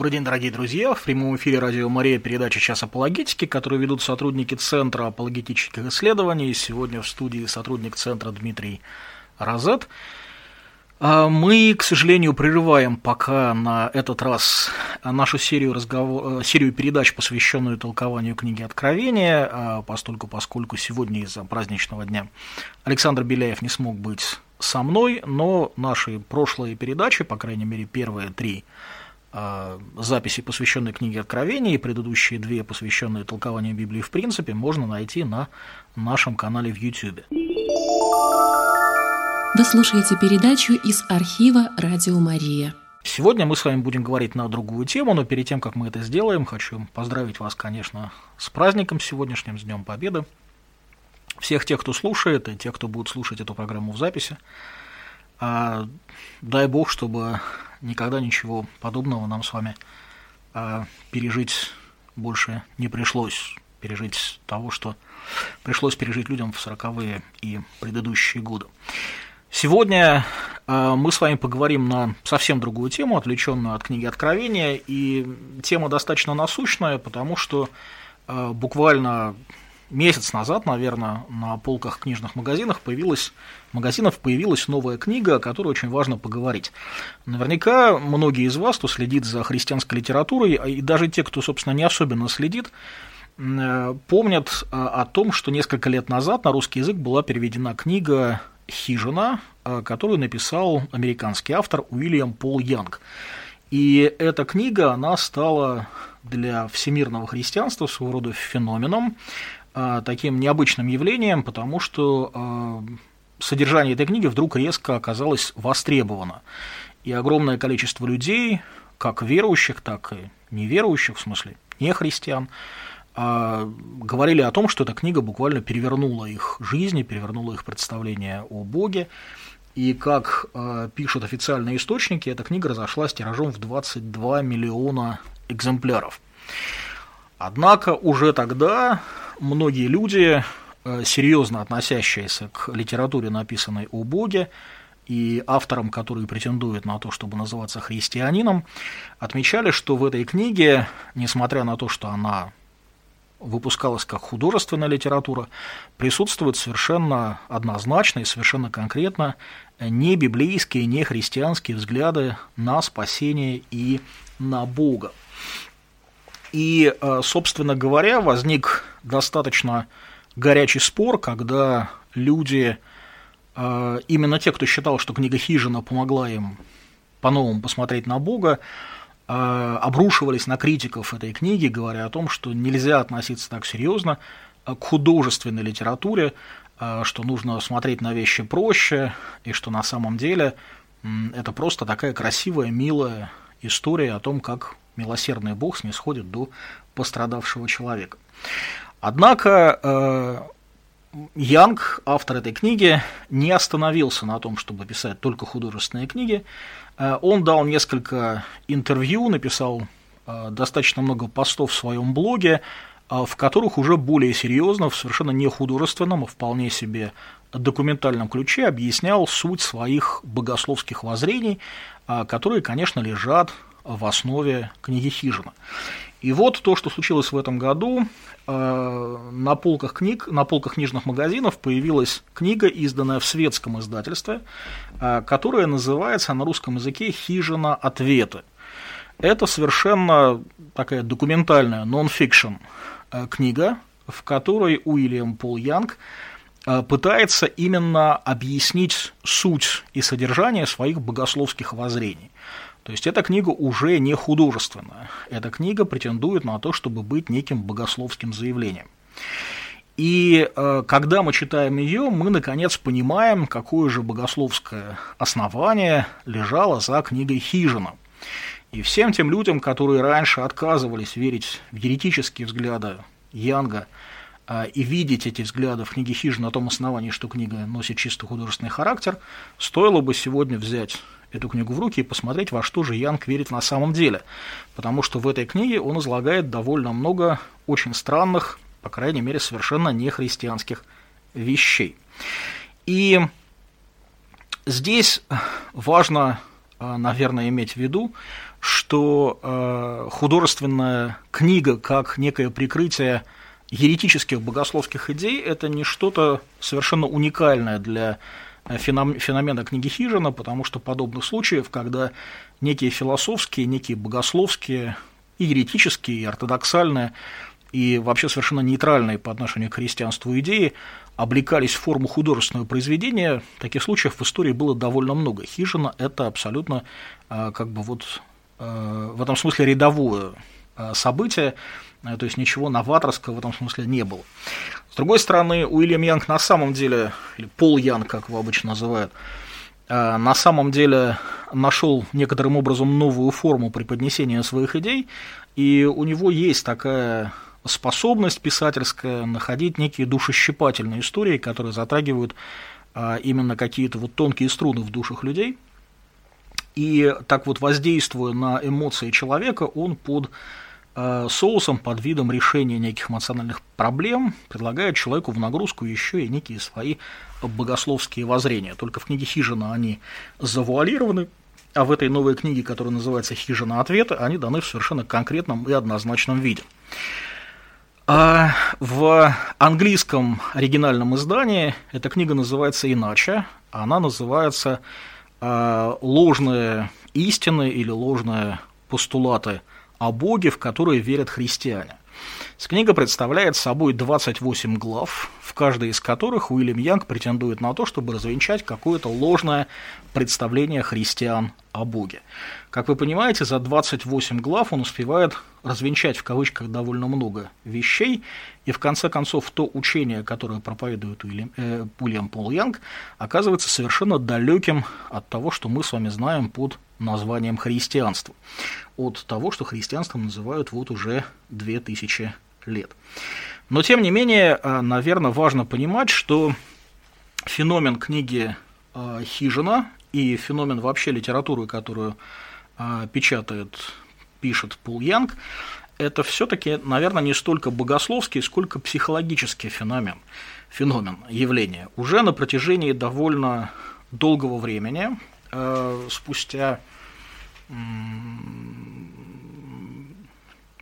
Добрый день, дорогие друзья. В прямом эфире радио Мария передача «Час апологетики», которую ведут сотрудники Центра апологетических исследований. Сегодня в студии сотрудник Центра Дмитрий Розет. А мы, к сожалению, прерываем пока на этот раз нашу серию, разговор... серию передач, посвященную толкованию книги Откровения, а постольку, поскольку сегодня из-за праздничного дня Александр Беляев не смог быть со мной, но наши прошлые передачи, по крайней мере первые три записи, посвященные книге Откровения, и предыдущие две, посвященные толкованию Библии в принципе, можно найти на нашем канале в YouTube. Вы слушаете передачу из архива «Радио Мария». Сегодня мы с вами будем говорить на другую тему, но перед тем, как мы это сделаем, хочу поздравить вас, конечно, с праздником сегодняшним, с Днем Победы. Всех тех, кто слушает, и тех, кто будет слушать эту программу в записи. А, дай Бог, чтобы никогда ничего подобного нам с вами а, пережить больше не пришлось. Пережить того, что пришлось пережить людям в сороковые и предыдущие годы. Сегодня э, мы с вами поговорим на совсем другую тему, отвлеченную от книги Откровения, и тема достаточно насущная, потому что э, буквально месяц назад, наверное, на полках книжных магазинах появилась, магазинов появилась новая книга, о которой очень важно поговорить. Наверняка многие из вас, кто следит за христианской литературой, а и даже те, кто, собственно, не особенно следит, э, помнят о том, что несколько лет назад на русский язык была переведена книга «Хижина», э, которую написал американский автор Уильям Пол Янг. И эта книга, она стала для всемирного христианства своего рода феноменом, таким необычным явлением, потому что э, содержание этой книги вдруг резко оказалось востребовано. И огромное количество людей, как верующих, так и неверующих, в смысле не христиан, а, говорили о том, что эта книга буквально перевернула их жизни, перевернула их представление о Боге. И как пишут официальные источники, эта книга разошлась тиражом в 22 миллиона экземпляров. Однако уже тогда многие люди, э, серьезно относящиеся к литературе, написанной о Боге, и авторам, которые претендуют на то, чтобы называться христианином, отмечали, что в этой книге, несмотря на то, что она выпускалась как художественная литература, присутствуют совершенно однозначно и совершенно конкретно не библейские, не христианские взгляды на спасение и на Бога. И, э, собственно говоря, возник достаточно горячий спор, когда люди, э, именно те, кто считал, что книга Хижина помогла им по-новому посмотреть на Бога, Э, обрушивались на критиков этой книги, говоря о том, что нельзя относиться так серьезно к художественной литературе, что нужно смотреть на вещи проще, и что на самом деле это просто такая красивая, милая история о том, как милосердный Бог снисходит до пострадавшего человека. Однако Янг, автор этой книги, не остановился на том, чтобы писать только художественные книги, Э, он дал несколько интервью, написал э, достаточно много постов в своем блоге, э, в которых уже более серьезно, в совершенно не художественном, а вполне себе документальном ключе объяснял суть своих богословских воззрений, которые, конечно, лежат в основе книги Хижина. И вот то, что случилось в этом году, на полках книг, на полках книжных магазинов появилась книга, изданная в светском издательстве, а, которая называется на русском языке «Хижина ответы». Это совершенно такая документальная нон-фикшн э, книга, в которой Уильям Пол Янг э, пытается именно объяснить суть и содержание своих богословских воззрений. То есть эта книга уже не художественная. Эта книга претендует на то, чтобы быть неким богословским заявлением. И э, когда мы читаем ее, мы наконец понимаем, какое же богословское основание лежало за книгой Хижина. И всем тем людям, которые раньше отказывались верить в еретические взгляды Янга э, и видеть эти взгляды в книге Хижина на том основании, что книга носит чисто художественный характер, стоило бы сегодня взять эту книгу в руки и посмотреть, во что же Янг верит на самом деле. Потому что в этой книге он излагает довольно много очень странных по крайней мере, совершенно не христианских вещей. И здесь важно, э, наверное, иметь в виду, что художественная книга как некое прикрытие еретических богословских идей – это не что-то совершенно уникальное для феномена книги Хижина, потому что подобных случаев, когда некие философские, некие богословские, и еретические, и ортодоксальные, и вообще совершенно нейтральные по отношению к христианству идеи облекались в форму художественного произведения, таких случаев в истории было довольно много. Хижина – это абсолютно а, как бы вот а, в этом смысле рядовое событие, то есть ничего новаторского в этом смысле не было. С другой стороны, Уильям Янг на самом деле, или Пол Янг, как его обычно называют, на самом деле нашел некоторым образом новую форму преподнесения своих идей, и у него есть такая способность писательская находить некие душещипательные истории, которые затрагивают а, именно какие-то вот тонкие струны в душах людей. И так вот воздействуя на эмоции человека, он под соусом, под видом решения неких эмоциональных проблем предлагает человеку в нагрузку еще и некие свои богословские воззрения. Только в книге Хижина они завуалированы, а в этой новой книге, которая называется «Хижина ответа», они даны в совершенно конкретном и однозначном виде. А в английском оригинальном издании эта книга называется иначе. Она называется а, «Ложные истины» или «Ложные постулаты о Боге, в которые верят христиане». Книга представляет собой 28 глав, в каждой из которых Уильям Янг претендует на то, чтобы развенчать какое-то ложное представление христиан о Боге. Как вы понимаете, за 28 глав он успевает развенчать в кавычках довольно много вещей, и в конце концов то учение, которое проповедует Уильям, э, Уильям Пол Янг, оказывается совершенно далеким от того, что мы с вами знаем под названием христианство, от того, что христианством называют вот уже 2000 лет. Но, тем не менее, э, наверное, важно понимать, что феномен книги э, Хижина и феномен вообще литературы, которую э, печатает, пишет Пул Янг, это все-таки, наверное, не столько богословский, сколько психологический феномен, феномен, явление. Уже на протяжении довольно долгого времени, спустя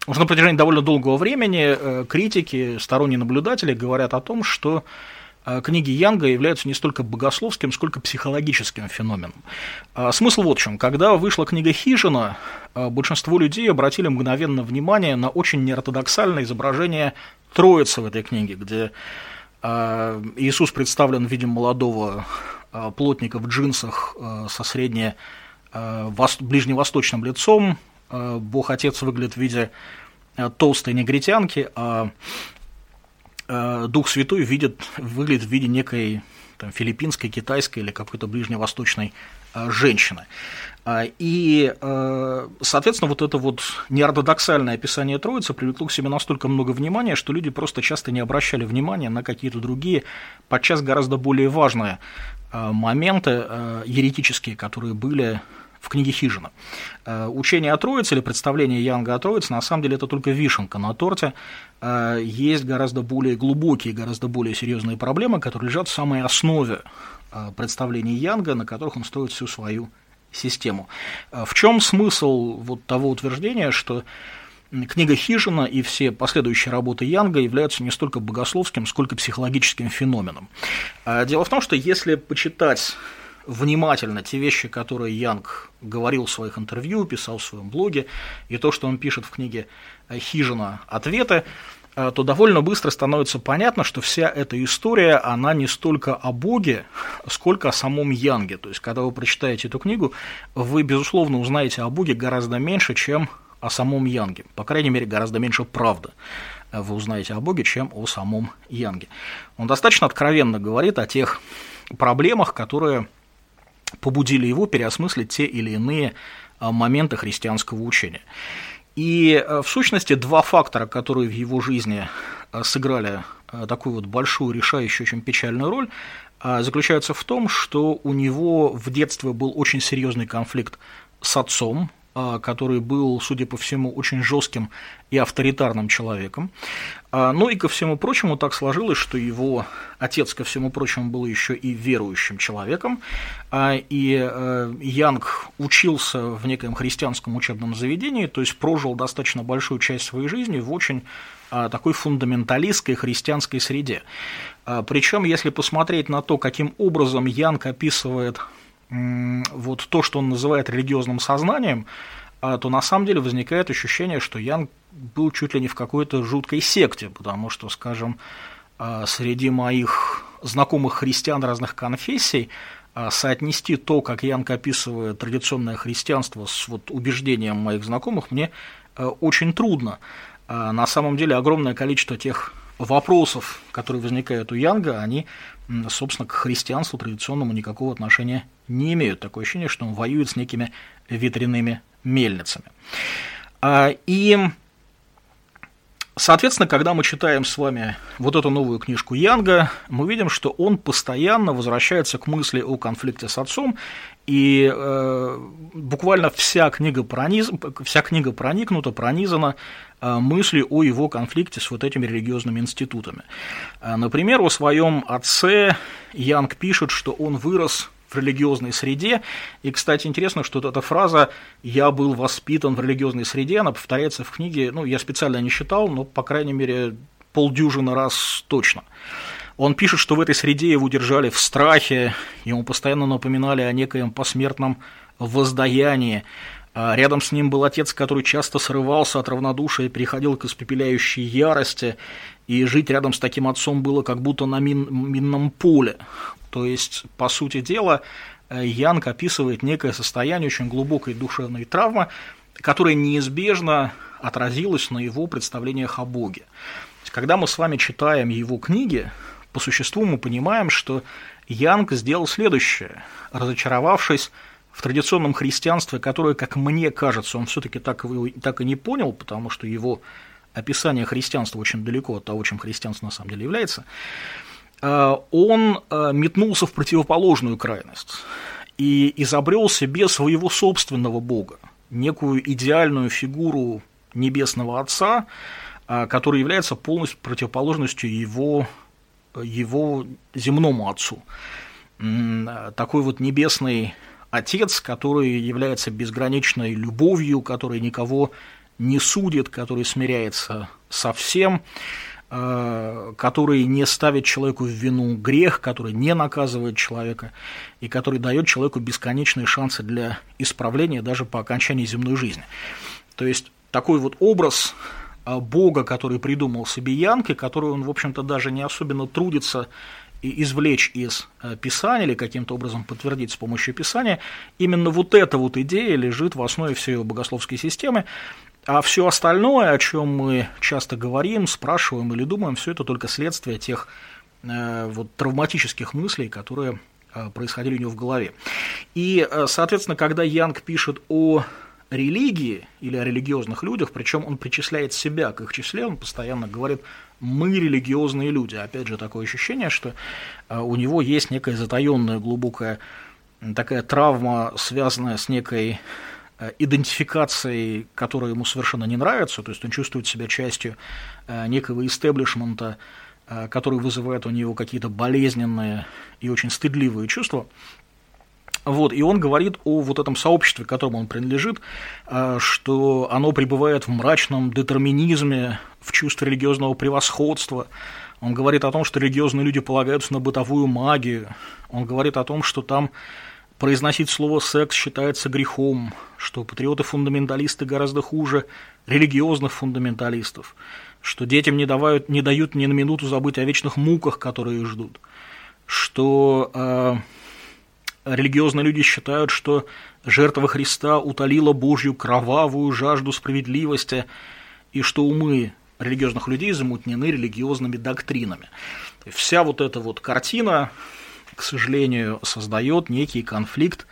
уже на протяжении довольно долгого времени э, критики, сторонние наблюдатели говорят о том, что э, книги Янга являются не столько богословским, сколько психологическим феноменом. А смысл вот в чем. Когда вышла книга Хижина, э, большинство людей обратили мгновенно внимание на очень неортодоксальное изображение Троицы в этой книге, где Иисус представлен в виде молодого плотника в джинсах со средне ближневосточным лицом, Бог Отец выглядит в виде толстой негритянки, а Дух Святой видит, выглядит в виде некой там, филиппинской, китайской или какой-то ближневосточной э, женщины. А, и, соответственно, вот это вот неортодоксальное описание Троицы привлекло к себе настолько много внимания, что люди просто часто не обращали внимания на какие-то другие, подчас гораздо более важные моменты еретические, которые были в книге Хижина. Э, учение о Троице или представление Янга о Троице, на самом деле, это только вишенка на торте. Э, есть гораздо более глубокие, гораздо более серьезные проблемы, которые лежат в самой основе э, представлений Янга, на которых он строит всю свою систему. В чем смысл вот того утверждения, что книга Хижина и все последующие работы Янга являются не столько богословским, сколько психологическим феноменом. Дело в том, что если почитать внимательно те вещи, которые Янг говорил в своих интервью, писал в своем блоге, и то, что он пишет в книге «Хижина. Ответы», э, то довольно быстро становится понятно, что вся эта история, она не столько о Боге, сколько о самом Янге. То есть, когда вы прочитаете эту книгу, вы, безусловно, узнаете о Боге гораздо меньше, чем о самом Янге. По крайней мере, гораздо меньше правды вы узнаете о Боге, чем о самом Янге. Он достаточно откровенно говорит о тех проблемах, которые побудили его переосмыслить те или иные а, моменты христианского учения. И а, в сущности два фактора, которые в его жизни а, сыграли такую вот большую, решающую, очень печальную роль, заключаются в том, что у него в детстве был очень серьезный конфликт с отцом, который был, судя по всему, очень жестким и авторитарным человеком. А, ну и ко всему прочему так сложилось, что его отец, ко всему прочему, был еще и верующим человеком, а, и э, Янг учился в некоем христианском учебном заведении, то есть прожил достаточно большую часть своей жизни в очень такой фундаменталистской христианской среде. Причем, если посмотреть на то, каким образом Янг описывает вот то, что он называет религиозным сознанием, а, то на самом деле возникает ощущение, что Ян был чуть ли не в какой-то жуткой секте, потому что, скажем, а, среди моих знакомых христиан разных конфессий а, соотнести то, как Янг описывает традиционное христианство с вот убеждением моих знакомых, мне очень трудно. На самом деле огромное количество тех вопросов, которые возникают у Янга, они, собственно, к христианству традиционному никакого отношения не имеют. Такое ощущение, что он воюет с некими ветряными мельницами. А, и, соответственно, когда мы читаем с вами вот эту новую книжку Янга, мы видим, что он постоянно возвращается к мысли о конфликте с отцом, и э, буквально вся книга, прониз... вся книга проникнута, пронизана э, мыслью о его конфликте с вот этими религиозными институтами. Э, например, о своем отце Янг пишет, что он вырос в религиозной среде. И, кстати, интересно, что эта фраза «я был воспитан в религиозной среде», она повторяется в книге, ну, я специально не считал, но, по крайней мере, полдюжины раз точно. Он пишет, что в этой среде его держали в страхе, ему постоянно напоминали о некоем посмертном воздаянии. А рядом с ним был отец, который часто срывался от равнодушия переходил к испепеляющей ярости, и жить рядом с таким отцом было как будто на мин, минном поле. То есть, по сути дела, э, Янг описывает некое состояние очень глубокой душевной травмы, которая неизбежно отразилась на его представлениях о Боге. Когда мы с вами читаем его книги, по существу мы понимаем, что Янг сделал следующее, разочаровавшись в традиционном христианстве, которое, как мне кажется, он все-таки так, так и не понял, потому что его описание христианства очень далеко от того, чем христианство на самом деле является, Э, он э, метнулся в противоположную крайность и изобрел себе своего собственного бога, некую идеальную фигуру небесного отца, э, который является полностью противоположностью его, его земному отцу. Такой вот небесный отец, который является безграничной любовью, который никого не судит, который смиряется со всем, Э, который не ставит человеку в вину грех, который не наказывает человека и который дает человеку бесконечные шансы для исправления даже по окончании земной жизни. То есть такой вот образ э, Бога, который придумал себе Янки, который он, в общем-то, даже не особенно трудится извлечь из э, Писания или каким-то образом подтвердить с помощью Писания, именно вот эта вот идея лежит в основе всей его богословской системы, а все остальное, о чем мы часто говорим, спрашиваем или думаем, все это только следствие тех э, вот, травматических мыслей, которые э, происходили у него в голове. И, соответственно, когда Янг пишет о религии или о религиозных людях, причем он причисляет себя к их числе, он постоянно говорит мы религиозные люди. Опять же, такое ощущение, что э, у него есть некая затаенная глубокая такая травма, связанная с некой Э, идентификацией, которая ему совершенно не нравится, то есть он чувствует себя частью э, некого истеблишмента, который вызывает у него какие-то болезненные и очень стыдливые чувства. Вот, и он говорит о вот этом сообществе, которому он принадлежит, что оно пребывает в мрачном детерминизме, в чувстве религиозного превосходства. Он говорит о том, что религиозные люди полагаются на бытовую магию. Он говорит о том, что там произносить слово «секс» считается грехом, что патриоты-фундаменталисты гораздо хуже религиозных фундаменталистов, что детям не, давают, не дают ни на минуту забыть о вечных муках, которые их ждут, что э, религиозные люди считают, что жертва Христа утолила Божью кровавую жажду справедливости, и что умы религиозных людей замутнены религиозными доктринами. Вся вот эта вот картина к сожалению, создает некий конфликт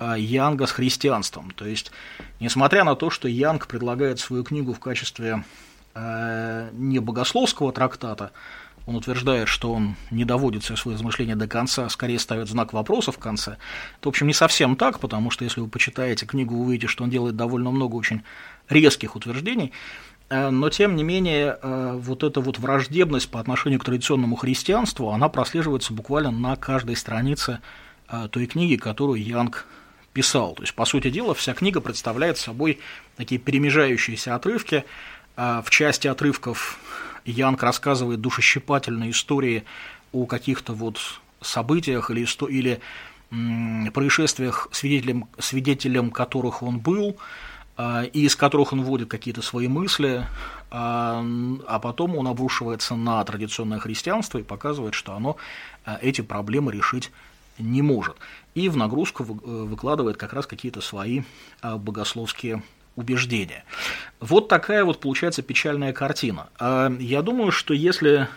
а, Янга с христианством. То есть, несмотря на то, что Янг предлагает свою книгу в качестве э, не богословского трактата, он утверждает, что он не доводит все свои измышления до конца, а скорее ставит знак вопроса в конце. Это, в общем, не совсем так, потому что если вы почитаете книгу, вы увидите, что он делает довольно много очень резких утверждений. Э, но, тем не менее, э, вот эта вот враждебность по отношению к традиционному христианству, она прослеживается буквально на каждой странице э, той книги, которую Янг писал. То есть, по сути дела, вся книга представляет собой такие перемежающиеся отрывки. В части отрывков Янг рассказывает душещипательные истории о каких-то вот событиях или, или происшествиях, свидетелем, свидетелем которых он был, а, и из которых он вводит какие-то свои мысли, а, а потом он обрушивается на традиционное христианство и показывает, что оно а, эти проблемы решить не может. И в нагрузку выкладывает как раз какие-то свои богословские убеждения. Вот такая вот получается печальная картина. Я думаю, что если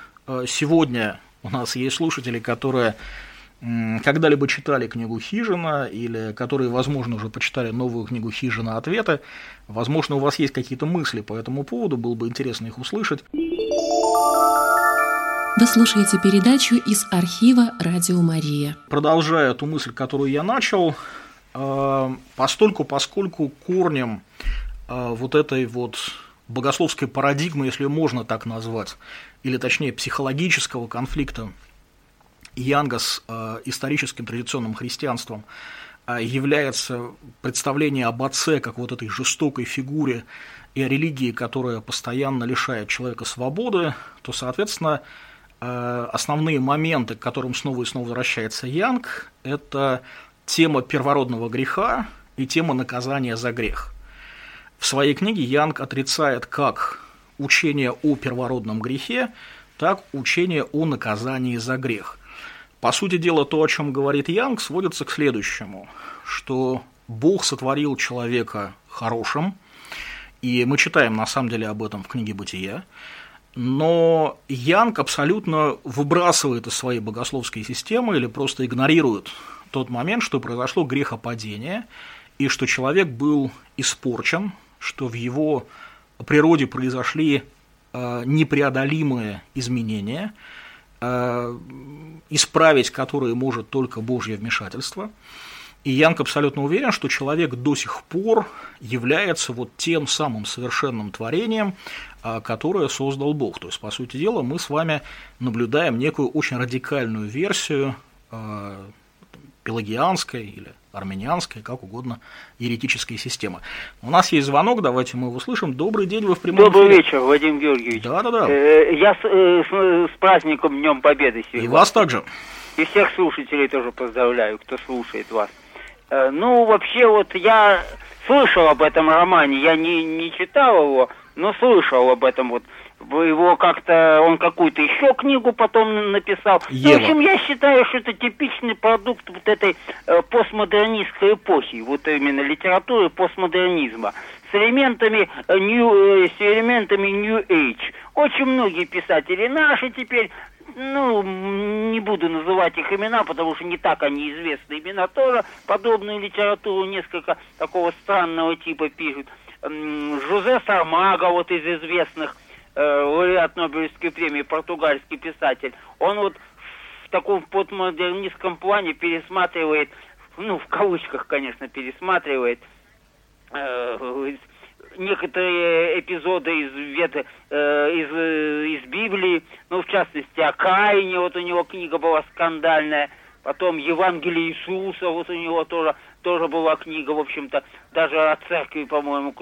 сегодня у нас есть слушатели, которые когда-либо читали книгу «Хижина» или которые, возможно, уже почитали новую книгу «Хижина. Ответы», возможно, у вас есть какие-то мысли по этому поводу, было бы интересно их услышать. Вы слушаете передачу из архива «Радио Мария». Продолжая ту мысль, которую я начал, постольку, поскольку корнем э, вот этой вот богословской парадигмы, если можно так назвать, или точнее психологического конфликта Янга с э, историческим традиционным христианством э, является представление об отце как вот этой жестокой фигуре и о религии, которая постоянно лишает человека свободы, то, соответственно, основные моменты, к которым снова и снова возвращается Янг, это тема первородного греха и тема наказания за грех. В своей книге Янг отрицает как учение о первородном грехе, так учение о наказании за грех. По сути дела, то, о чем говорит Янг, сводится к следующему, что Бог сотворил человека хорошим, и мы читаем на самом деле об этом в книге «Бытия», но Янг абсолютно выбрасывает из своей богословской системы или просто игнорирует тот момент, что произошло грехопадение, и что человек был испорчен, что в его природе произошли э, непреодолимые изменения – Э, исправить которые может только Божье вмешательство. И Янг абсолютно уверен, что человек до сих пор является вот тем самым совершенным творением, э, которое создал Бог. То есть, по сути дела, мы с вами наблюдаем некую очень радикальную версию пелагианской или армянианской, как угодно, еретической системы. У нас есть звонок, давайте мы его услышим. Добрый день, вы в прямом Добрый эфире. вечер, Вадим Георгиевич. Да, да, да. Я с, э, с, с праздником Днем Победы сегодня. И вас также. И всех слушателей тоже поздравляю, кто слушает вас. Э, ну, вообще, вот я слышал об этом романе, я не, не читал его, но слышал об этом вот его как-то, он какую-то еще книгу потом написал. Ева. Ну, в общем, я считаю, что это типичный продукт вот этой э, постмодернистской эпохи, вот именно литературы постмодернизма с элементами э, new, э, с элементами New Age. Очень многие писатели наши теперь, ну, не буду называть их имена, потому что не так они известны. Имена тоже подобную литературу несколько такого странного типа пишут. Жозе Сармага, вот из известных лауреат Нобелевской премии, португальский писатель, он вот в таком постмодернистском плане пересматривает, ну, в кавычках, конечно, пересматривает э, некоторые эпизоды из, вет, э, из, э, из Библии, ну, в частности, о Каине, вот у него книга была скандальная, потом Евангелие Иисуса, вот у него тоже, тоже была книга, в общем-то, даже о церкви, по-моему,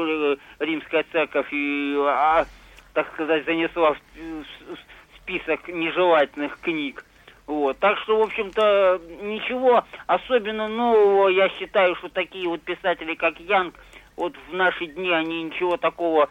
римская церковь, и о, так сказать, занесла в список нежелательных книг. Вот. Так что, в общем-то, ничего особенно нового, я считаю, что такие вот писатели, как Янг, вот в наши дни они ничего такого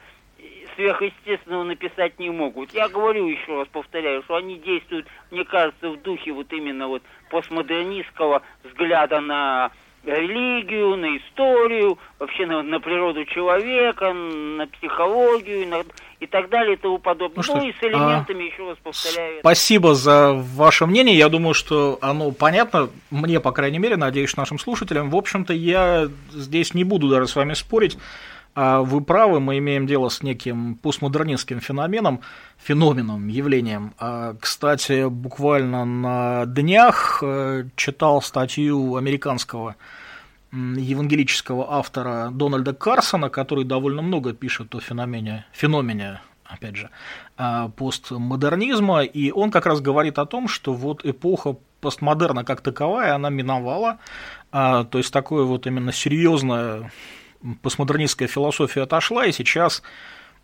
сверхъестественного написать не могут. Я говорю еще раз, повторяю, что они действуют, мне кажется, в духе вот именно вот постмодернистского взгляда на религию, на историю, вообще на, на природу человека, на психологию на, и так далее и тому подобное. Ну, ну и с элементами, а, еще раз повторяю. Спасибо за ваше мнение. Я думаю, что оно понятно, мне, по крайней мере, надеюсь, нашим слушателям. В общем-то, я здесь не буду даже с вами спорить. А вы правы, мы имеем дело с неким постмодернистским феноменом, феноменом, явлением. А, кстати, буквально на днях э, читал статью американского евангелического автора Дональда Карсона, который довольно много пишет о феномене, феномене опять же, а, постмодернизма, и он как раз говорит о том, что вот эпоха постмодерна как таковая, она миновала, то есть такое вот именно серьезная постмодернистская философия отошла, и сейчас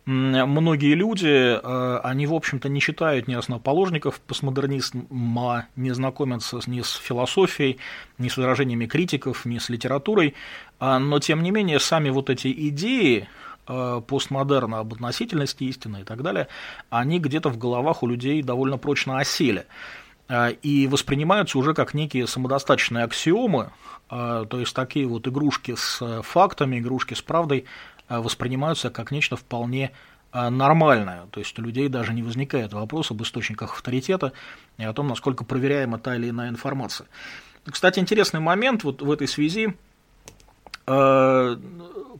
многие люди, а, они, в общем-то, не читают ни основоположников постмодернизма, не знакомятся ни с философией, ни с возражениями критиков, ни с литературой, но, тем не менее, сами вот эти идеи, Э, постмодерна об относительности истины и так далее, они где-то в головах у людей довольно прочно осели. э, и воспринимаются уже как некие самодостаточные аксиомы, э, то есть такие вот игрушки с фактами, игрушки с правдой воспринимаются как нечто вполне нормальное, то есть у людей даже не возникает вопрос об источниках авторитета и о том, насколько проверяема та или иная информация. Кстати, интересный момент вот в этой связи – Э,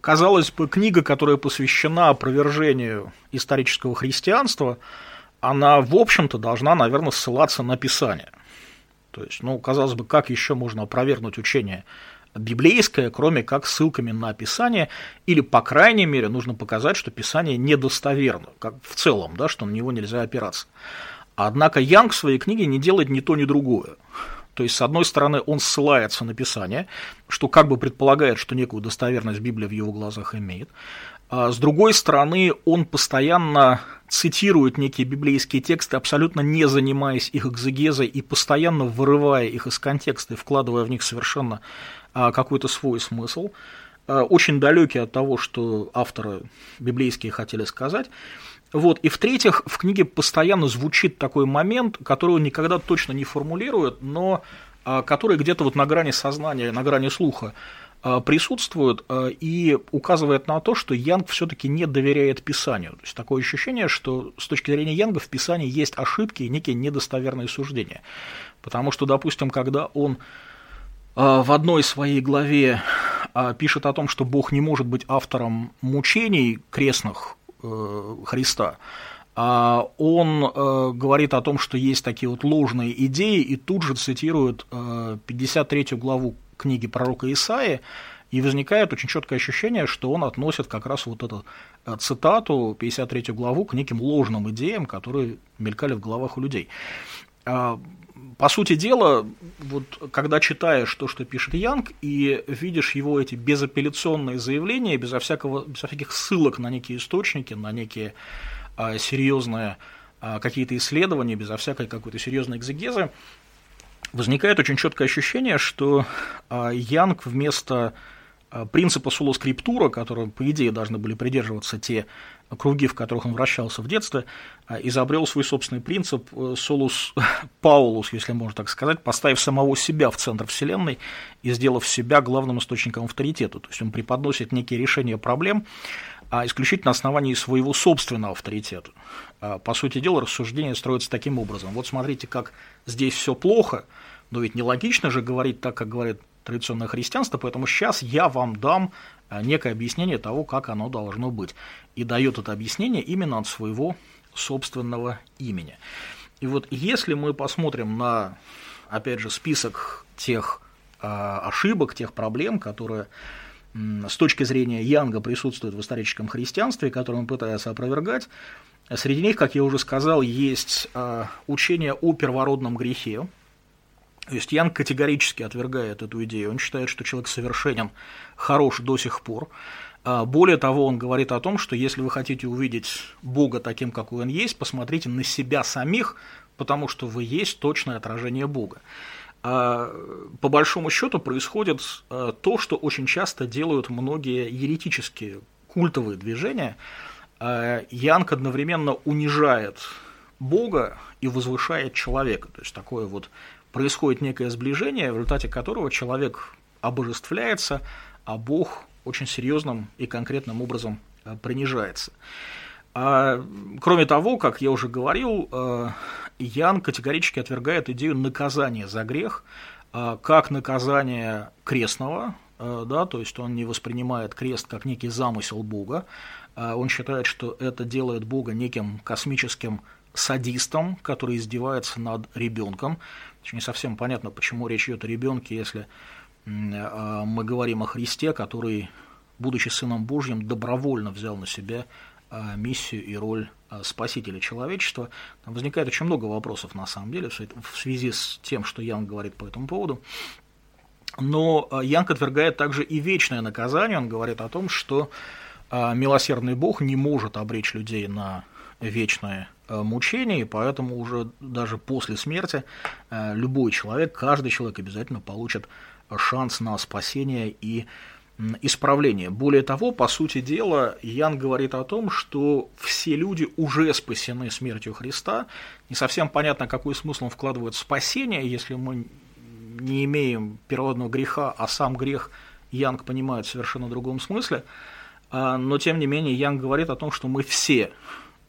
казалось бы, книга, которая посвящена опровержению исторического христианства, она, в общем-то, должна, наверное, ссылаться на Писание. То есть, ну, казалось бы, как еще можно опровергнуть учение библейское, кроме как ссылками на Писание, или, по крайней мере, нужно показать, что Писание недостоверно, как в целом, да, что на него нельзя опираться. Однако Янг в своей книге не делает ни то, ни другое. То есть, с одной стороны, он ссылается на Писание, что как бы предполагает, что некую достоверность Библия в его глазах имеет. А с другой стороны, он постоянно цитирует некие библейские тексты, абсолютно не занимаясь их экзегезой и постоянно вырывая их из контекста и вкладывая в них совершенно а, какой-то свой смысл, а, очень далекий от того, что авторы библейские хотели сказать. Вот. И в-третьих, в книге постоянно звучит такой момент, который он никогда точно не формулирует, но который где-то вот на грани сознания, на грани слуха а, присутствует а, и указывает на то, что Янг все-таки не доверяет Писанию. То есть такое ощущение, что с точки зрения Янга в Писании есть ошибки и некие недостоверные суждения. Потому что, допустим, когда он в одной своей главе пишет о том, что Бог не может быть автором мучений крестных Э, Христа, он э, говорит о том, что есть такие вот ложные идеи, и тут же цитирует 53 э, главу книги пророка Исаи, и возникает очень четкое ощущение, что он относит как раз вот эту цитату, 53 главу, к неким ложным идеям, которые мелькали в головах у людей. А, по сути дела, вот когда читаешь то, что пишет Янг, и видишь его эти безапелляционные заявления, безо, всякого, безо всяких ссылок на некие источники, на некие а, серьезные а, какие-то исследования, безо всякой какой-то серьезной экзегезы, возникает очень четкое ощущение, что а, Янг вместо а, принципа соло-скриптура, которого, по идее, должны были придерживаться те круги, в которых он вращался в детстве, а, изобрел свой собственный принцип солус э, паулус, если можно так сказать, поставив самого себя в центр Вселенной и сделав себя главным источником авторитета. То есть он преподносит некие решения проблем а исключительно на основании своего собственного авторитета. А, по сути дела, рассуждение строится таким образом. Вот смотрите, как здесь все плохо, но ведь нелогично же говорить так, как говорит традиционное христианство, поэтому сейчас я вам дам э, некое объяснение того, как оно должно быть. И дает это объяснение именно от своего собственного имени. И вот если мы посмотрим на, опять же, список тех э, ошибок, тех проблем, которые с точки зрения Янга присутствуют в историческом христианстве, которые он пытается опровергать, среди них, как я уже сказал, есть э, учение о первородном грехе, то есть Ян категорически отвергает эту идею. Он считает, что человек совершенен, хорош до сих пор. А, более того, он говорит о том, что если вы хотите увидеть Бога таким, какой он есть, посмотрите на себя самих, потому что вы есть точное отражение Бога. А, по большому счету происходит а, то, что очень часто делают многие еретические культовые движения. Янг одновременно унижает Бога и возвышает человека. То есть такое вот происходит некое сближение, в результате которого человек обожествляется, а Бог очень серьезным и конкретным образом принижается. А, кроме того, как я уже говорил, Ян категорически отвергает идею наказания за грех, э, как наказание крестного, да, то есть он не воспринимает крест как некий замысел Бога, он считает, что это делает Бога неким космическим садистом, который издевается над ребенком. Не совсем понятно, почему речь идет о ребенке, если мы говорим о Христе, который, будучи Сыном Божьим, добровольно взял на себя миссию и роль спасителя человечества. Там возникает очень много вопросов, на самом деле, в связи с тем, что Ян говорит по этому поводу. Но Янг отвергает также и вечное наказание. Он говорит о том, что милосердный Бог не может обречь людей на вечное мучение, и поэтому уже даже после смерти любой человек, каждый человек обязательно получит шанс на спасение и исправление. Более того, по сути дела, Ян говорит о том, что все люди уже спасены смертью Христа. Не совсем понятно, какой смысл он вкладывает в спасение, если мы не имеем первородного греха, а сам грех Янг понимает в совершенно другом смысле. А, но, тем не менее, Янг говорит о том, что мы все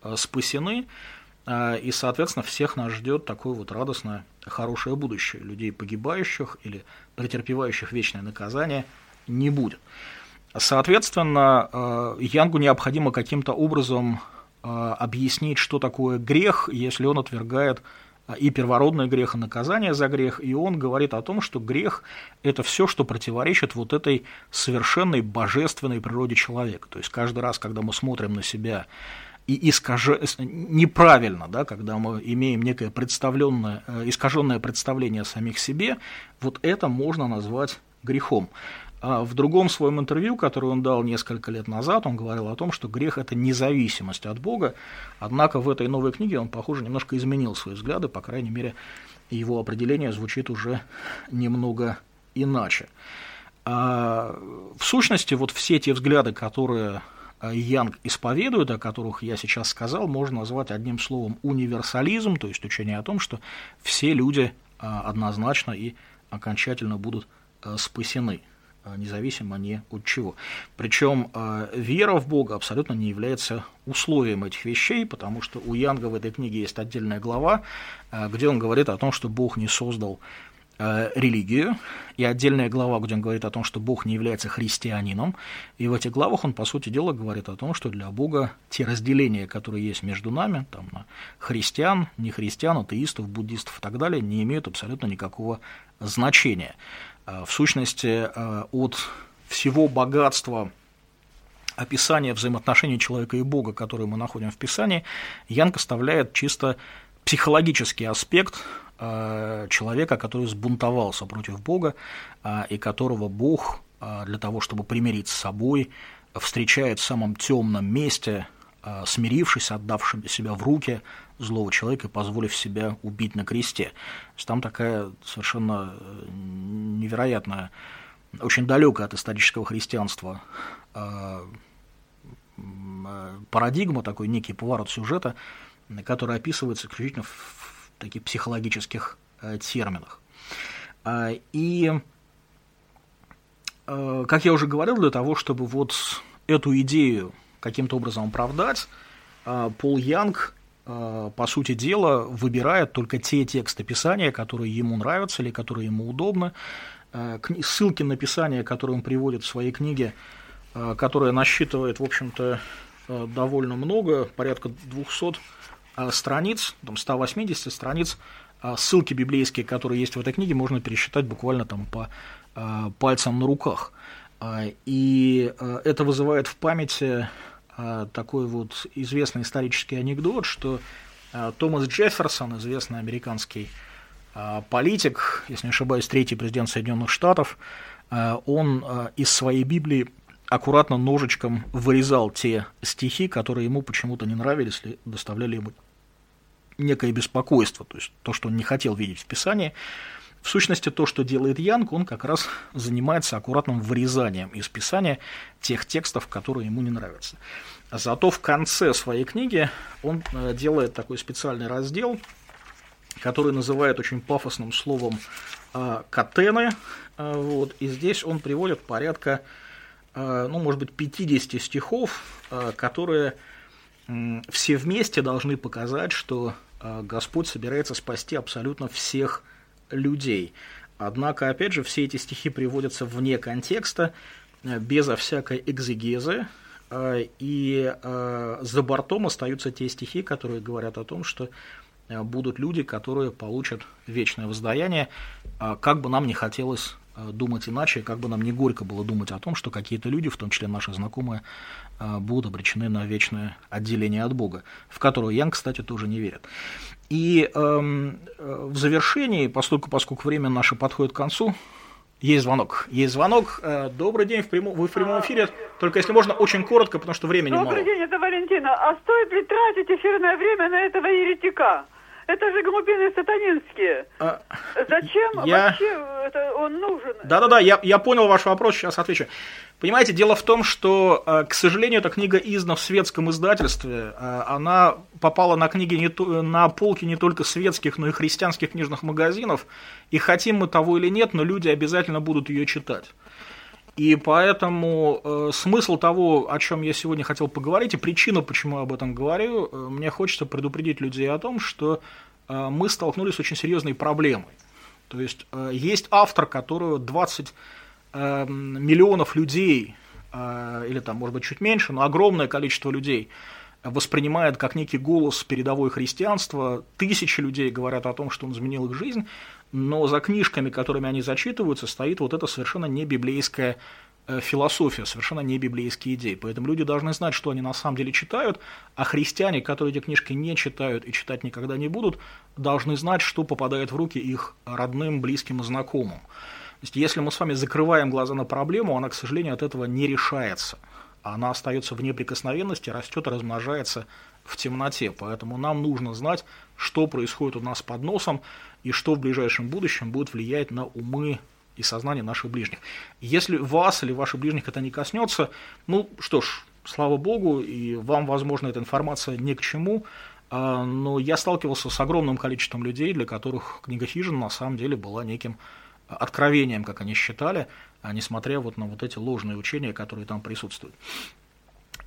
а, спасены, а, и, соответственно, всех нас ждет такое вот радостное, хорошее будущее. Людей погибающих или претерпевающих вечное наказание – не будет. Соответственно, э, Янгу необходимо каким-то образом э, объяснить, что такое грех, если он отвергает э, и первородный грех, и наказание за грех, и он говорит о том, что грех – это все, что противоречит вот этой совершенной божественной природе человека. То есть каждый раз, когда мы смотрим на себя и искаже... неправильно, да, когда мы имеем некое представленное, искаженное представление о самих себе, вот это можно назвать грехом. А в другом своем интервью, которое он дал несколько лет назад, он говорил о том, что грех – это независимость от Бога, однако в этой новой книге он, похоже, немножко изменил свои взгляды, по крайней мере, его определение звучит уже немного иначе. А в сущности, вот все те взгляды, которые а, Янг исповедует, о которых я сейчас сказал, можно назвать одним словом универсализм, то есть учение о том, что все люди однозначно и окончательно будут спасены. А, независимо ни от чего. Причем а, вера в Бога абсолютно не является условием этих вещей, потому что у Янга в этой книге есть отдельная глава, а, где он говорит о том, что Бог не создал религию, и отдельная глава, где он говорит о том, что Бог не является христианином, и в этих главах он, по сути дела, говорит о том, что для Бога те разделения, которые есть между нами, там, на христиан, нехристиан, атеистов, буддистов и так далее, не имеют абсолютно никакого значения. Э, в сущности, э, от всего богатства описания взаимоотношений человека и Бога, которые мы находим в Писании, Янг оставляет чисто психологический аспект э, человека, который сбунтовался против Бога, и которого Бог для того, чтобы примирить с собой, встречает в самом темном месте, смирившись, отдавшим себя в руки злого человека, позволив себя убить на кресте. То есть там такая совершенно э, невероятная, очень далекая от исторического христианства э, э, парадигма, такой некий поворот сюжета, который описывается исключительно в таких психологических терминах. И, как я уже говорил, для того, чтобы вот эту идею каким-то образом оправдать, Пол Янг Э, по сути дела, выбирает только те тексты Писания, которые ему нравятся или которые ему удобны. Э, ссылки на Писание, которые он приводит в своей книге, которая насчитывает, в общем-то, довольно много, порядка 200 страниц, там 180 страниц, ссылки библейские, которые есть в этой книге, можно пересчитать буквально там по пальцам на руках. И это вызывает в памяти а, такой вот известный исторический анекдот, что а, Томас Джефферсон, известный американский а, политик, если не ошибаюсь, третий президент Соединенных Штатов, он из своей Библии аккуратно ножичком вырезал те стихи, которые ему почему-то не нравились или доставляли ему некое беспокойство, то есть то, что он не хотел видеть в Писании. В сущности, то, что делает Янг, он как раз занимается аккуратным вырезанием из Писания тех текстов, которые ему не нравятся. Зато в конце своей книги он э, делает такой специальный раздел, который называет очень пафосным словом э, «катены». Э, вот, и здесь он приводит порядка, ну, может быть, 50 стихов, которые все вместе должны показать, что Господь собирается спасти абсолютно всех людей. Однако, опять же, все эти стихи приводятся вне контекста, безо всякой экзегезы, и за бортом остаются те стихи, которые говорят о том, что будут люди, которые получат вечное воздаяние, как бы нам не хотелось думать иначе, как бы нам не горько было думать о том, что какие-то люди, в том числе наши знакомые, будут обречены на вечное отделение от Бога, в которое Ян, кстати, тоже не верит. И эм, э, в завершении, поскольку, поскольку время наше подходит к концу, есть звонок. Есть звонок. Э, добрый день, в прямом, вы в прямом эфире. Только если можно, очень коротко, потому что времени Добрый мало. Добрый день, это Валентина. А стоит ли тратить эфирное время на этого еретика? Это же глубины сатанинские. А, Зачем я... вообще это он нужен? Да-да-да, я, я понял ваш вопрос, сейчас отвечу. Понимаете, дело в том, что, э, к сожалению, эта книга издана в светском издательстве. Э, она попала на книги не то, на полки не только светских, но и христианских книжных магазинов. И хотим мы того или нет, но люди обязательно будут ее читать. И поэтому э, смысл того, о чем я сегодня хотел поговорить, и причина, почему я об этом говорю, э, мне хочется предупредить людей о том, что э, мы столкнулись с очень серьезной проблемой. То есть э, есть автор, которого 20 э, миллионов людей, э, или там, может быть, чуть меньше, но огромное количество людей воспринимает как некий голос передовой христианства. Тысячи людей говорят о том, что он изменил их жизнь но за книжками, которыми они зачитываются, стоит вот эта совершенно не библейская э, философия, совершенно не библейские идеи. Поэтому люди должны знать, что они на самом деле читают, а христиане, которые эти книжки не читают и читать никогда не будут, должны знать, что попадает в руки их родным, близким и знакомым. То есть, если мы с вами закрываем глаза на проблему, она, к сожалению, от этого не решается. Она остается в неприкосновенности, растет и размножается в темноте. Поэтому нам нужно знать, что происходит у нас под носом и что в ближайшем будущем будет влиять на умы и сознание наших ближних. Если вас или ваших ближних это не коснется, ну что ж, слава богу, и вам, возможно, эта информация не к чему, а, но я сталкивался с огромным количеством людей, для которых книга Хижин на самом деле была неким откровением, как они считали, а несмотря вот на вот эти ложные учения, которые там присутствуют.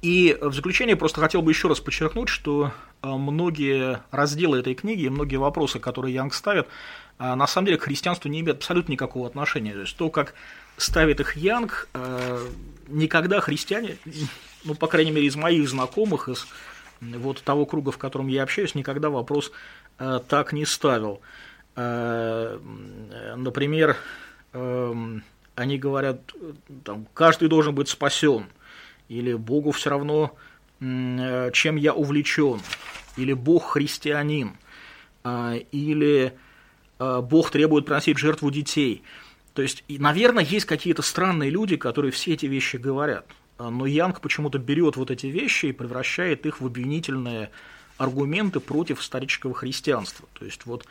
И в заключение просто хотел бы еще раз подчеркнуть, что а, многие разделы этой книги, многие вопросы, которые Янг ставит, а, на самом деле к христианству не имеют абсолютно никакого отношения. То есть то, как ставит их Янг, а, никогда христиане, ну, по крайней мере, из моих знакомых, из вот того круга, в котором я общаюсь, никогда вопрос так не ставил. Например, они говорят, там, каждый должен быть спасен – или Богу все равно, э, чем я увлечен, или Бог христианин, а, или э, Бог требует приносить жертву детей. То есть, наверное, есть какие-то странные люди, которые все эти вещи говорят. А, но Янг почему-то берет вот эти вещи и превращает их в обвинительные аргументы против исторического христианства. То есть вот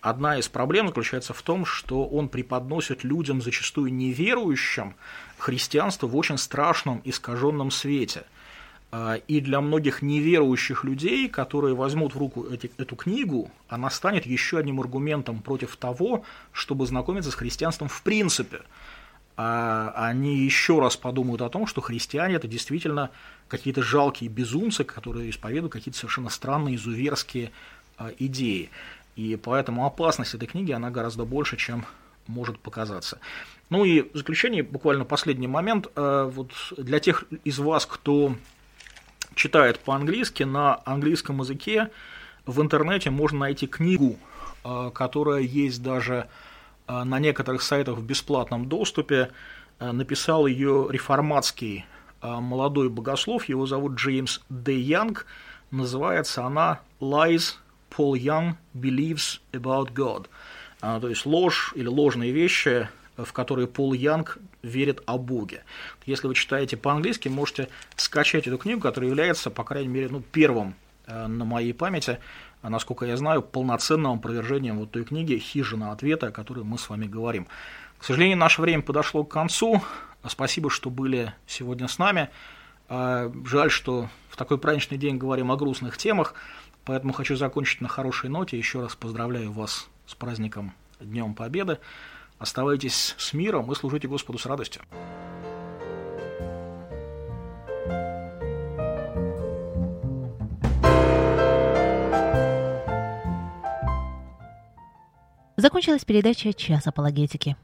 Одна из проблем заключается в том, что он преподносит людям, зачастую неверующим, христианство в очень страшном искаженном свете. А, и для многих неверующих людей, которые возьмут в руку эти, эту книгу, она станет еще одним аргументом против того, чтобы знакомиться с христианством в принципе. А они еще раз подумают о том, что христиане это действительно какие-то жалкие безумцы, которые исповедуют какие-то совершенно странные, изуверские а, идеи. И поэтому опасность этой книги, она гораздо больше, чем может показаться. Ну и в заключение, буквально последний момент. Э, вот для тех из вас, кто читает по-английски, на английском языке в интернете можно найти книгу, э, которая есть даже э, на некоторых сайтах в бесплатном доступе. Написал ее реформатский молодой богослов, его зовут Джеймс Д. Янг. Называется она «Lies Paul Young believes about God. А, то есть ложь или ложные вещи, в которые Пол Янг верит о Боге. Если вы читаете по-английски, можете скачать эту книгу, которая является, по крайней мере, ну, первым э, на моей памяти, насколько я знаю, полноценным опровержением вот той книги «Хижина ответа», о которой мы с вами говорим. К сожалению, наше время подошло к концу. Спасибо, что были сегодня с нами. А, жаль, что в такой праздничный день говорим о грустных темах. Поэтому хочу закончить на хорошей ноте. Еще раз поздравляю вас с праздником Днем Победы. Оставайтесь с миром и служите Господу с радостью. Закончилась передача «Час апологетики».